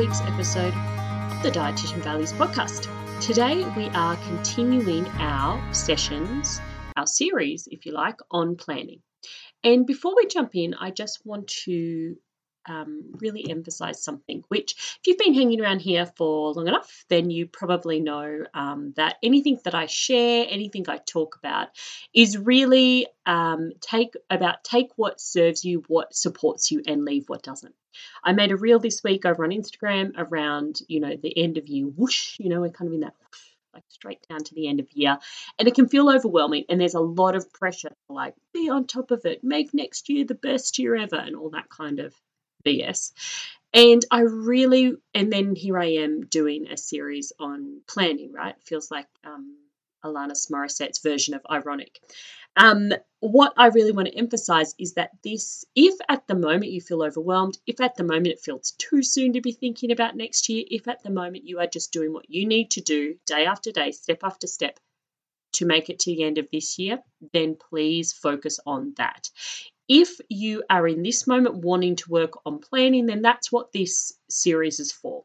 Week's episode of the Dietitian Values Podcast. Today, we are continuing our sessions, our series, if you like, on planning. And before we jump in, I just want to um, really emphasize something, which, if you've been hanging around here for long enough, then you probably know um, that anything that I share, anything I talk about, is really um, take about take what serves you, what supports you, and leave what doesn't. I made a reel this week over on Instagram around, you know, the end of year whoosh. You know, we're kind of in that whoosh, like straight down to the end of year, and it can feel overwhelming. And there's a lot of pressure to like be on top of it, make next year the best year ever, and all that kind of BS. And I really, and then here I am doing a series on planning, right? It feels like um, Alanis Morissette's version of ironic. Um, what I really want to emphasize is that this, if at the moment you feel overwhelmed, if at the moment it feels too soon to be thinking about next year, if at the moment you are just doing what you need to do day after day, step after step to make it to the end of this year, then please focus on that. If you are in this moment wanting to work on planning, then that's what this series is for.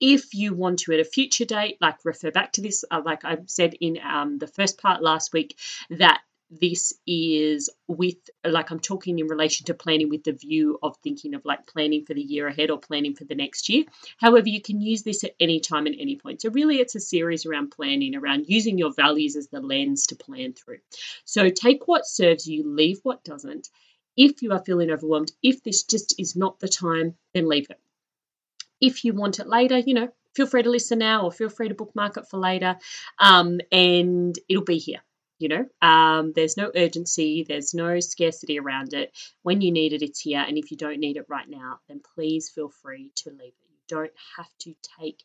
If you want to at a future date, like refer back to this, uh, like I said in um, the first part last week, that this is with like I'm talking in relation to planning with the view of thinking of like planning for the year ahead or planning for the next year. However, you can use this at any time and any point. So really it's a series around planning, around using your values as the lens to plan through. So take what serves you, leave what doesn't. If you are feeling overwhelmed, if this just is not the time, then leave it. If you want it later, you know, feel free to listen now or feel free to bookmark it for later. Um, and it'll be here. You know, um, there's no urgency, there's no scarcity around it. When you need it, it's here. And if you don't need it right now, then please feel free to leave it. You don't have to take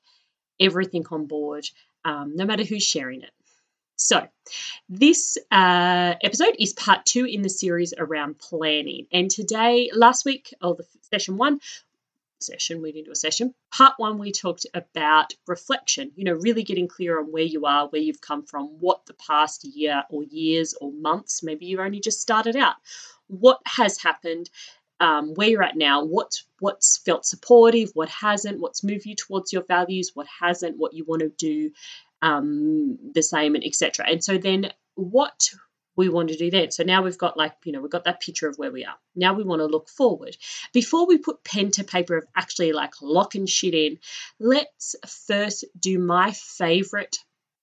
everything on board, um, no matter who's sharing it. So, this uh, episode is part two in the series around planning. And today, last week, or the session one, session, we didn't do a session. Part one, we talked about reflection, you know, really getting clear on where you are, where you've come from, what the past year or years or months, maybe you've only just started out, what has happened. Um, where you're at now, what's what's felt supportive, what hasn't, what's moved you towards your values, what hasn't, what you want to do um, the same, and etc. And so then what we want to do then. So now we've got like, you know, we've got that picture of where we are. Now we want to look forward. Before we put pen to paper of actually like locking shit in, let's first do my favorite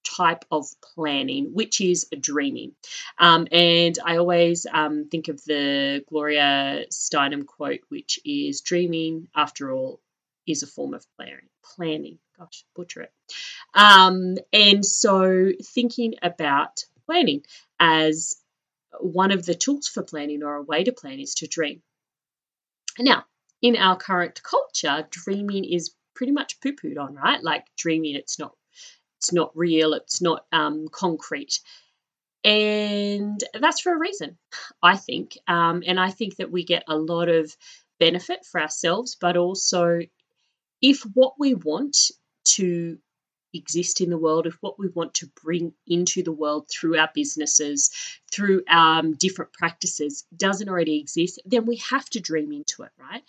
type of planning, which is dreaming. Um, and I always um, think of the Gloria Steinem quote, which is dreaming, after all, is a form of planning. Planning, gosh, butcher it. Um, and so thinking about planning as one of the tools for planning or a way to plan is to dream. Now, in our current culture, dreaming is pretty much poo-pooed on, right? Like dreaming, it's not, it's not real, it's not um, concrete, and that's for a reason, I think. Um, and I think that we get a lot of benefit for ourselves, but also if what we want to exist in the world, if what we want to bring into the world through our businesses, through um, different practices doesn't already exist, then we have to dream into it, right?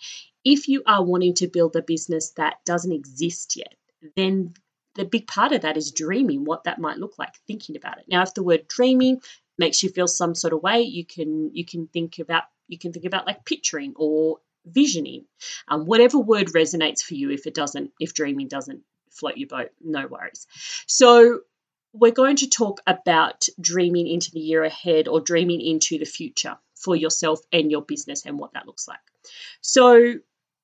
If you are wanting to build a business that doesn't exist yet, then the big part of that is dreaming what that might look like, thinking about it. Now, if the word dreaming makes you feel some sort of way, you can you can think about you can think about like picturing or visioning, um, whatever word resonates for you. If it doesn't, if dreaming doesn't float your boat, no worries. So, we're going to talk about dreaming into the year ahead or dreaming into the future for yourself and your business and what that looks like. So,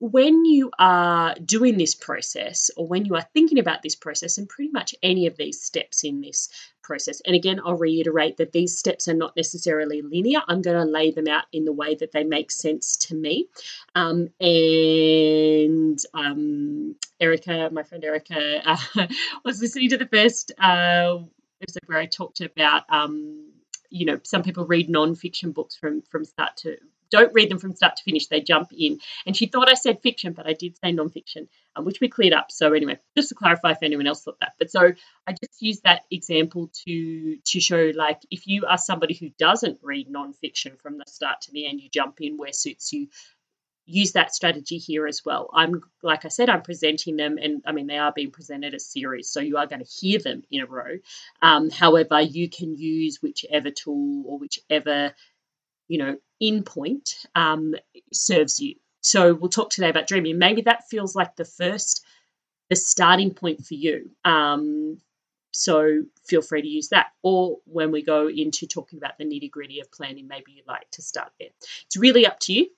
when you are doing this process or when you are thinking about this process and pretty much any of these steps in this process and again i'll reiterate that these steps are not necessarily linear. I'm going to lay them out in the way that they make sense to me. Um, and um, erica my friend erica uh, was listening to the first uh, episode where i talked about um, you know some people read non-fiction books from from start to don't read them from start to finish. They jump in. And she thought I said fiction, but I did say nonfiction, um, which we cleared up. So anyway, just to clarify if anyone else thought that. But so I just used that example to to show like if you are somebody who doesn't read nonfiction from the start to the end, you jump in where suits you. Use that strategy here as well. I'm like I said, I'm presenting them, and I mean they are being presented as series, so you are going to hear them in a row. Um, however, you can use whichever tool or whichever you know, in point um, serves you. So we'll talk today about dreaming. Maybe that feels like the first, the starting point for you. Um, so feel free to use that. Or when we go into talking about the nitty gritty of planning, maybe you'd like to start there. It's really up to you.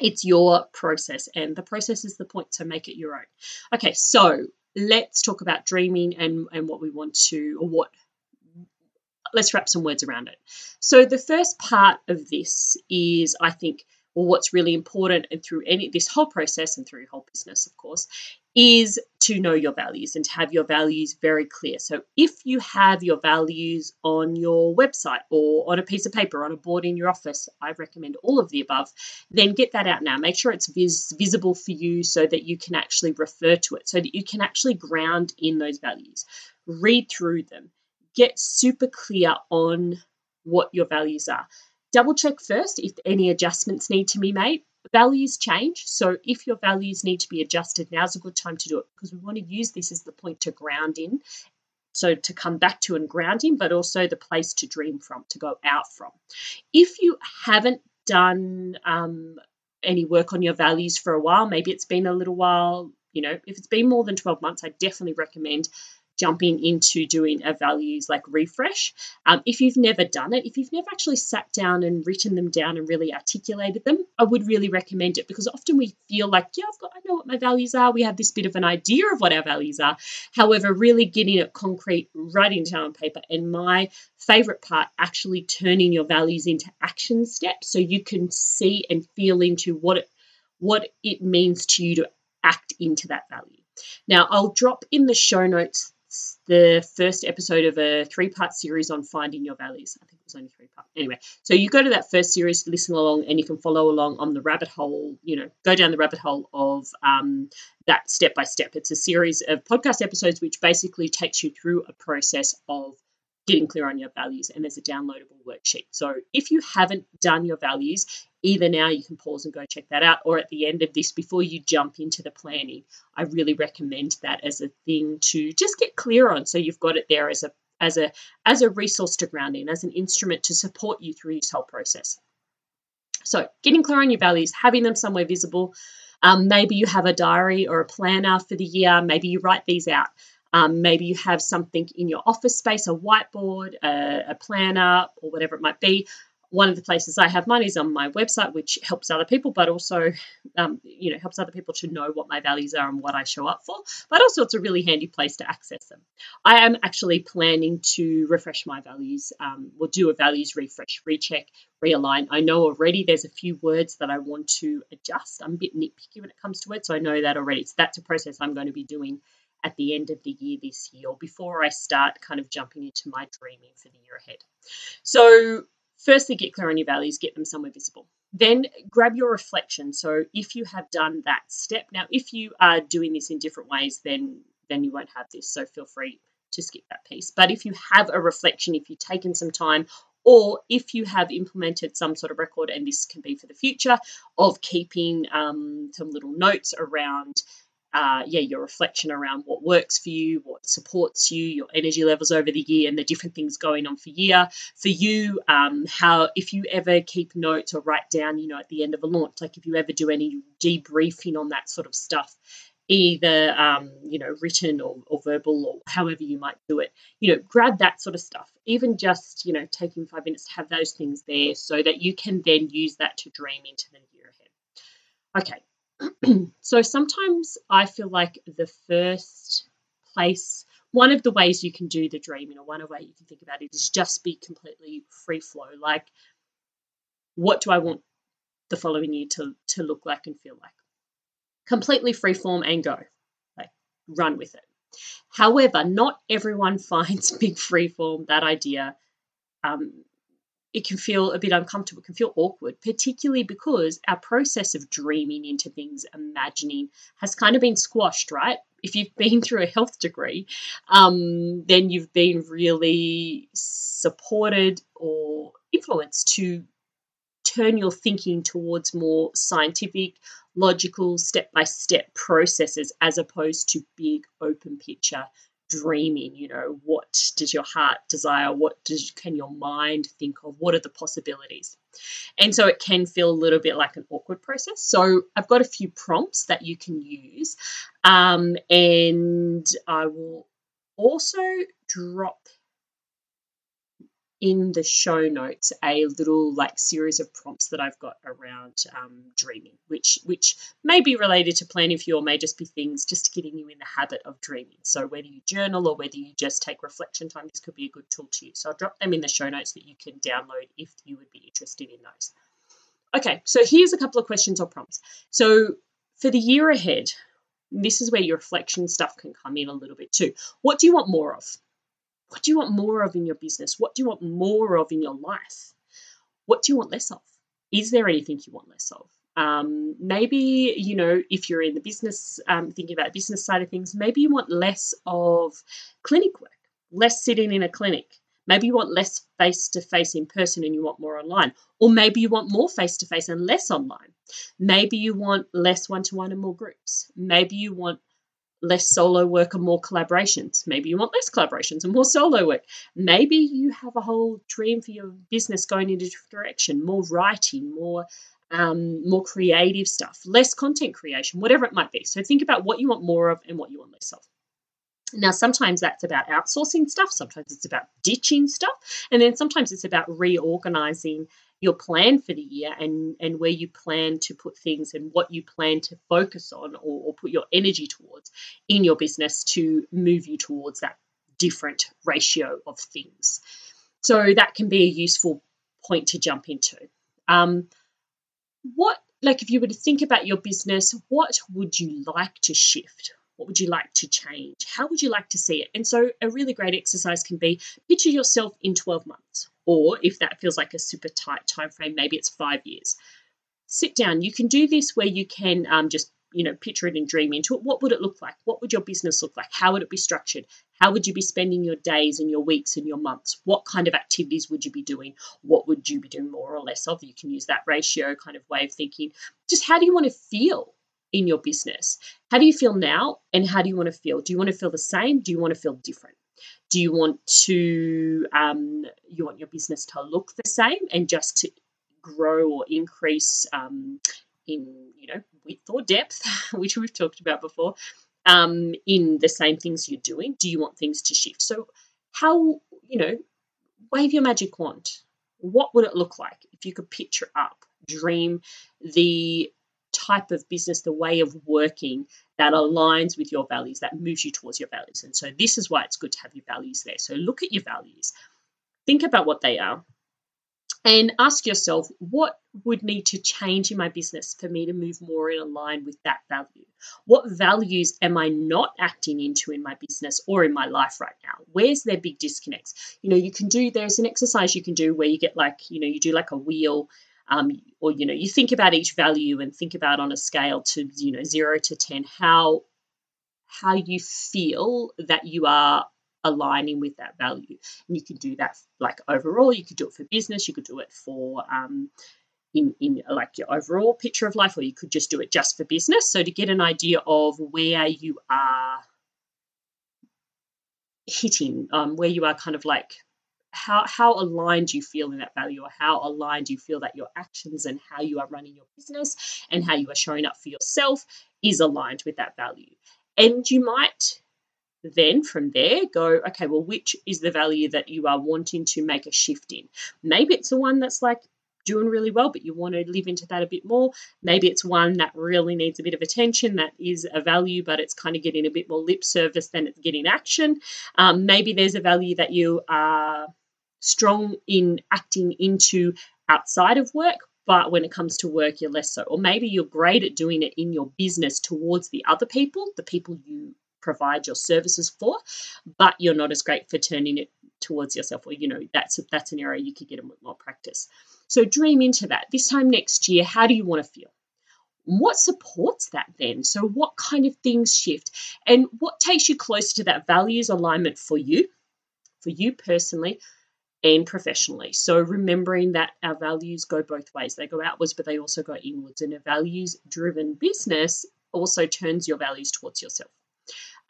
It's your process, and the process is the point, so make it your own. Okay, so let's talk about dreaming and, and what we want to, or what let's wrap some words around it. So the first part of this is, I think, well, what's really important and through any this whole process and through your whole business, of course, is to know your values and to have your values very clear. So if you have your values on your website or on a piece of paper, on a board in your office, I recommend all of the above, then get that out now. Make sure it's vis- visible for you so that you can actually refer to it, so that you can actually ground in those values. Read through them get super clear on what your values are. Double check first if any adjustments need to be made. Values change, so if your values need to be adjusted, now's a good time to do it because we want to use this as the point to ground in. So, to come back to and ground in, but also the place to dream from, to go out from. If you haven't done um, any work on your values for a while, maybe it's been a little while, you know, if it's been more than 12 months, I definitely recommend jumping into doing a values like refresh. Um, if you've never done it, if you've never actually sat down and written them down and really articulated them, I would really recommend it because often we feel like, yeah, I've got, I know what my values are. We have this bit of an idea of what our values are. However, really getting it concrete, writing down on paper, and my favorite part, actually turning your values into action steps so you can see and feel into what it what it means to you to act into that value. Now, I'll drop in the show notes the first episode of a three part series on finding your values. I think it was only three part. Anyway, so you go to that first series, listen along, and you can follow along on the rabbit hole, you know, go down the rabbit hole of um, that step by step. It's a series of podcast episodes which basically takes you through a process of getting clear on your values and there's a downloadable worksheet. So if you haven't done your values, either now you can pause and go check that out or at the end of this before you jump into the planning, I really recommend that as a thing to just get clear on so you've got it there as a as a as a resource to ground in, as an instrument to support you through this whole process. So, getting clear on your values, having them somewhere visible. Um, maybe you have a diary or a planner for the year. Maybe you write these out. Um, maybe you have something in your office space, a whiteboard, a, a planner, or whatever it might be one of the places I have mine is on my website, which helps other people, but also, um, you know, helps other people to know what my values are and what I show up for. But also, it's a really handy place to access them. I am actually planning to refresh my values. Um, we'll do a values refresh, recheck, realign. I know already there's a few words that I want to adjust. I'm a bit nitpicky when it comes to it, so I know that already. So that's a process I'm going to be doing at the end of the year this year, or before I start kind of jumping into my dreaming for the year ahead. So firstly, get clear on your values, get them somewhere visible. Then grab your reflection. So if you have done that step, now if you are doing this in different ways, then then you won't have this. So feel free to skip that piece. But if you have a reflection, if you've taken some time, or if you have implemented some sort of record, and this can be for the future, of keeping um, some little notes around uh, yeah, your reflection around what works for you, what supports you, your energy levels over the year, and the different things going on for year for you. Um, how if you ever keep notes or write down, you know, at the end of a launch, like if you ever do any debriefing on that sort of stuff, either um, you know written or, or verbal or however you might do it, you know, grab that sort of stuff. Even just you know taking five minutes to have those things there, so that you can then use that to dream into the year ahead. Okay, so sometimes I feel like the first place, one of the ways you can do the dream dreaming, or one of the way you can think about it, is just be completely free flow. Like, what do I want the following year to, to look like and feel like? Completely free form and go. Like, run with it. However, not everyone finds big free form, that idea, um, it can feel a bit uncomfortable, it can feel awkward, particularly because our process of dreaming into things, imagining, has kind of been squashed, right? If you've been through a health degree, um, then you've been really supported or influenced to turn your thinking towards more scientific, logical, step by step processes as opposed to big open picture dreaming you know what does your heart desire? What does can your mind think of? What are the possibilities? And so it can feel a little bit like an awkward process. So i've got a few prompts that you can use um, and i will also drop in the show notes a little like series of prompts that I've got around um, dreaming, which which may be related to planning for you or may just be things just getting you in the habit of dreaming. So whether you journal or whether you just take reflection time, this could be a good tool to you. So I'll drop them in the show notes that you can download if you would be interested in those. Okay, so here's a couple of questions or prompts. So for the year ahead, this is where your reflection stuff can come in a little bit too. What do you want more of? What do you want more of in your business? What do you want more of in your life? What do you want less of? Is there anything you want less of? Um, maybe, you know, if you're in the business, um, thinking about the business side of things, maybe you want less of clinic work, less sitting in a clinic. Maybe you want less face to face in person and you want more online. Or maybe you want more face to face and less online. Maybe you want less one to one and more groups. Maybe you want less solo work and more collaborations. Maybe you want less collaborations and more solo work. Maybe you have a whole dream for your business going in a different direction, more writing, more um, more creative stuff, less content creation, whatever it might be. So think about what you want more of and what you want less of. Now, sometimes that's about outsourcing stuff, sometimes it's about ditching stuff, and then sometimes it's about reorganizing your plan for the year and, and where you plan to put things and what you plan to focus on or, or put your energy towards in your business to move you towards that different ratio of things. So that can be a useful point to jump into. Um, what, like, if you were to think about your business, what would you like to shift? What would you like to change? How would you like to see it? And so, a really great exercise can be picture yourself in 12 months or if that feels like a super tight time frame, maybe it's five years. Sit down. You can do this where you can um, just you know picture it and dream into it. What would it look like? What would your business look like? How would it be structured? How would you be spending your days and your weeks and your months? What kind of activities would you be doing? What would you be doing more or less of? You can use that ratio kind of way of thinking. Just how do you want to feel in your business? How do you feel now and how do you want to feel? Do you want to feel the same? Do you want to feel different? Do you want to um, you want your business to look the same and just to grow or increase um, in you know width or depth, which we've talked about before, um, in the same things you're doing? Do you want things to shift? So how you know wave your magic wand. What would it look like if you could picture up, dream the type of business, the way of working that aligns with your values, that moves you towards your values. And so, this is why it's good to have your values there. So, look at your values, think about what they are, and ask yourself what would need to change in my business for me to move more in line with that value? What values am I not acting into in my business or in my life right now? Where's their big disconnects? You know, you can do, there's an exercise you can do where you get like, you know, you do like a wheel um, or you know you think about each value and think about on a scale to you know zero to ten how how you feel that you are aligning with that value. And you can do that like overall. You could do it for business. You could do it for um, in, in like your overall picture of life or you could just do it just for business. So to get an idea of where you are hitting um, where you are kind of like how how aligned you feel in that value or how aligned you feel that your actions and how you are running your business and how you are showing up for yourself is aligned with that value and you might then from there go okay well which is the value that you are wanting to make a shift in maybe it's the one that's like doing really well, but you want to live into that a bit more. Maybe it's one that really needs a bit of attention, that is a value, but it's kind of getting a bit more lip service than it's getting action. Um, maybe there's a value that you are strong in acting into outside of work, but when it comes to work, you're less so. Or maybe you're great at doing it in your business towards the other people, the people you provide your services for, but you're not as great for turning it towards yourself. Or, you know, that's that's an area you could get a bit more practice. So dream into that. This time next year, how do you want to feel? What supports that then? So, what kind of things shift? And what takes you closer to that values alignment for you, for you personally, and professionally. So remembering that our values go both ways. They go outwards, but they also go inwards. And a values driven business also turns your values towards yourself.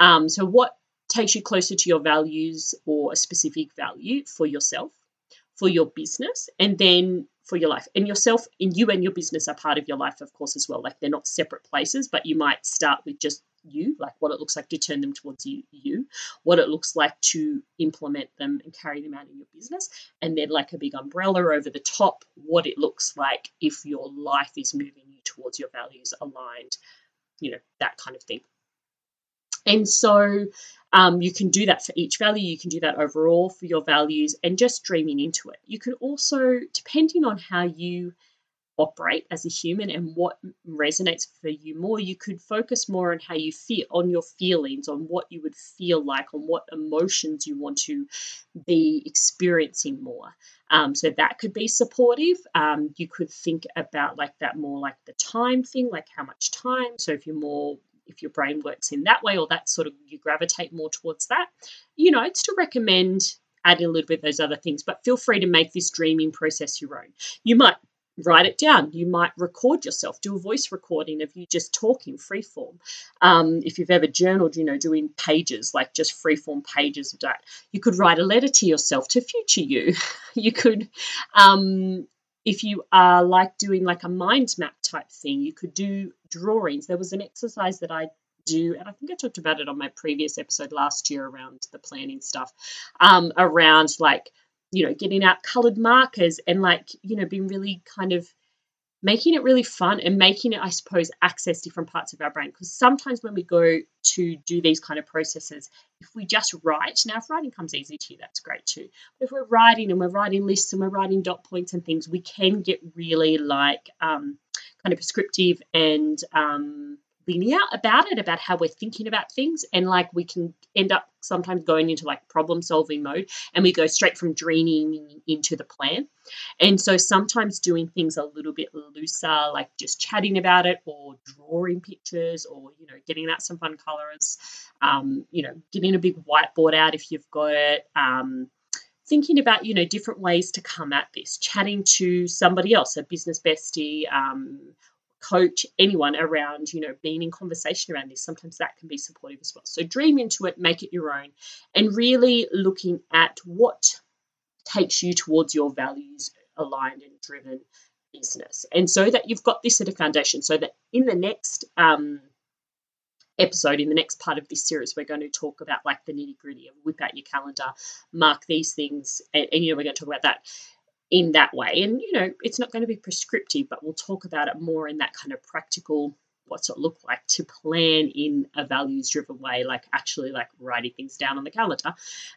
Um, so, what takes you closer to your values or a specific value for yourself, for your business, and then for your life? And yourself and you and your business are part of your life, of course, as well. Like they're not separate places, but you might start with just you, like what it looks like to turn them towards you, you, what it looks like to implement them and carry them out in your business, and then like a big umbrella over the top, what it looks like if your life is moving you towards your values aligned, you know, that kind of thing. And so um, you can do that for each value, you can do that overall for your values, and just dreaming into it. You can also, depending on how you operate as a human and what resonates for you more you could focus more on how you feel on your feelings on what you would feel like on what emotions you want to be experiencing more. Um, so that could be supportive. Um, you could think about like that more like the time thing like how much time. So if you're more if your brain works in that way or that sort of you gravitate more towards that you know it's to recommend adding a little bit of those other things. But feel free to make this dreaming process your own. You might write it down. You might record yourself, do a voice recording of you just talking freeform. Um, if you've ever journaled, you know, doing pages, like just freeform pages of that. You could write a letter to yourself, to future you. you could, um, if you are like doing like a mind map type thing, you could do drawings. There was an exercise that I do, and I think I talked about it on my previous episode last year around the planning stuff, um, around like you know, getting out colored markers and like, you know, being really kind of making it really fun and making it, I suppose, access different parts of our brain. Because sometimes when we go to do these kind of processes, if we just write, now if writing comes easy to you, that's great too. But if we're writing and we're writing lists and we're writing dot points and things, we can get really like um, kind of prescriptive and um, linear about it, about how we're thinking about things. And like we can end up sometimes going into like problem solving mode and we go straight from dreaming into the plan. And so sometimes doing things a little bit looser, like just chatting about it or drawing pictures or, you know, getting out some fun colors, um, you know, getting a big whiteboard out if you've got it. Um, thinking about you know different ways to come at this chatting to somebody else a business bestie um, coach anyone around you know being in conversation around this. Sometimes that can be supportive as well. So dream into it make it your own and really looking at what takes you towards your values aligned and driven business. And so that you've got this at a foundation so that in the next um, episode in the next part of this series we're going to talk about like the nitty gritty of whip out your calendar mark these things and, and you know we're going to talk about that in that way. And, you know, it's not going to be prescriptive, but we'll talk about it more in that kind of practical what's it look like to plan in a values driven way, like actually like writing things down on the calendar.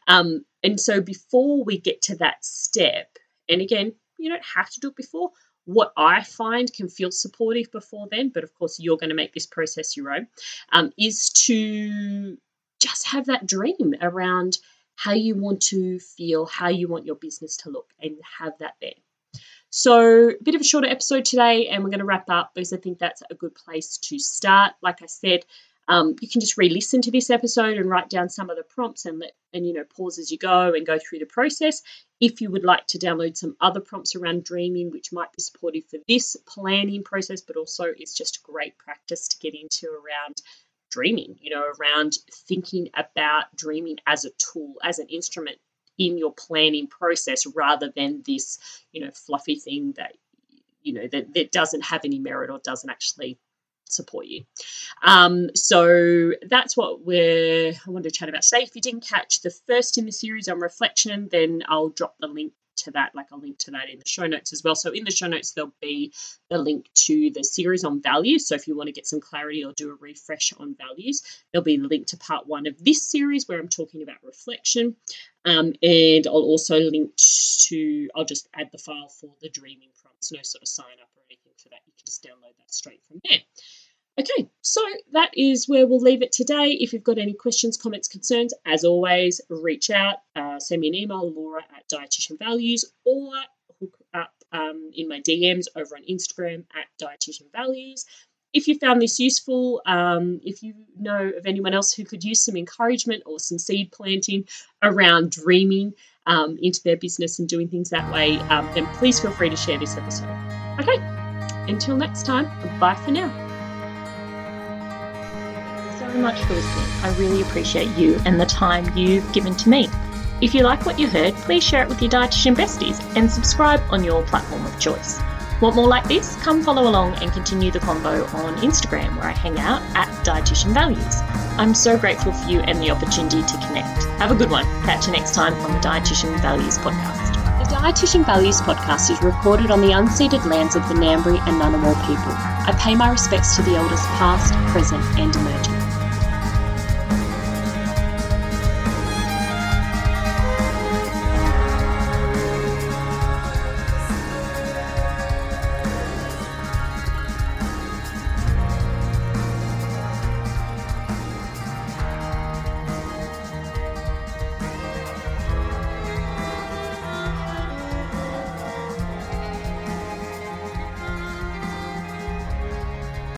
Um, and so before we get to that step, and again, you don't have to do it before. What I find can feel supportive before then, but of course you're going to make this process your own, um, is to just have that dream around how you want to feel, how you want your business to look, and have that there. So, a bit of a shorter episode today, and we're going to wrap up because I think that's a good place to start. Like I said, um, you can just re-listen to this episode and write down some of the prompts and let and you know pause as you go and go through the process. If you would like to download some other prompts around dreaming, which might be supportive for this planning process, but also it's just great practice to get into around dreaming, you know, around thinking about dreaming as a tool, as an instrument in your planning process rather than this, you know, fluffy thing that, you know, that, that doesn't have any merit or doesn't actually support you. Um, so that's what we're I wanted to chat about today. If you didn't catch the first in the series on reflection, then I'll drop the link to that, like a link to that in the show notes as well. So in the show notes, there'll be the link to the series on values. So if you want to get some clarity or do a refresh on values, there'll be the link to part one of this series where I'm talking about reflection. Um, and I'll also link to, I'll just add the file for the dreaming prompts, no sort of sign up or anything for that. You can just download that straight from there. Okay, so that is where we'll leave it today. If you've got any questions, comments, concerns, as always, reach out, uh, send me an email, laura at dietitian values, or hook up um, in my DMs over on Instagram at dietitian values. If you found this useful, um, if you know of anyone else who could use some encouragement or some seed planting around dreaming um, into their business and doing things that way, um, then please feel free to share this episode. Okay, until next time, bye for now much for listening. I really appreciate you and the time you've given to me. If you like what you heard, please share it with your dietitian besties and subscribe on your platform of choice. Want more like this? Come follow along and continue the convo on Instagram where I hang out at Dietitian Values. I'm so grateful for you and the opportunity to connect. Have a good one. Catch you next time on the Dietitian Values podcast. The Dietitian Values podcast is recorded on the unceded lands of the Ngambri and Ngunnawal people. I pay my respects to the elders past, present and emerging.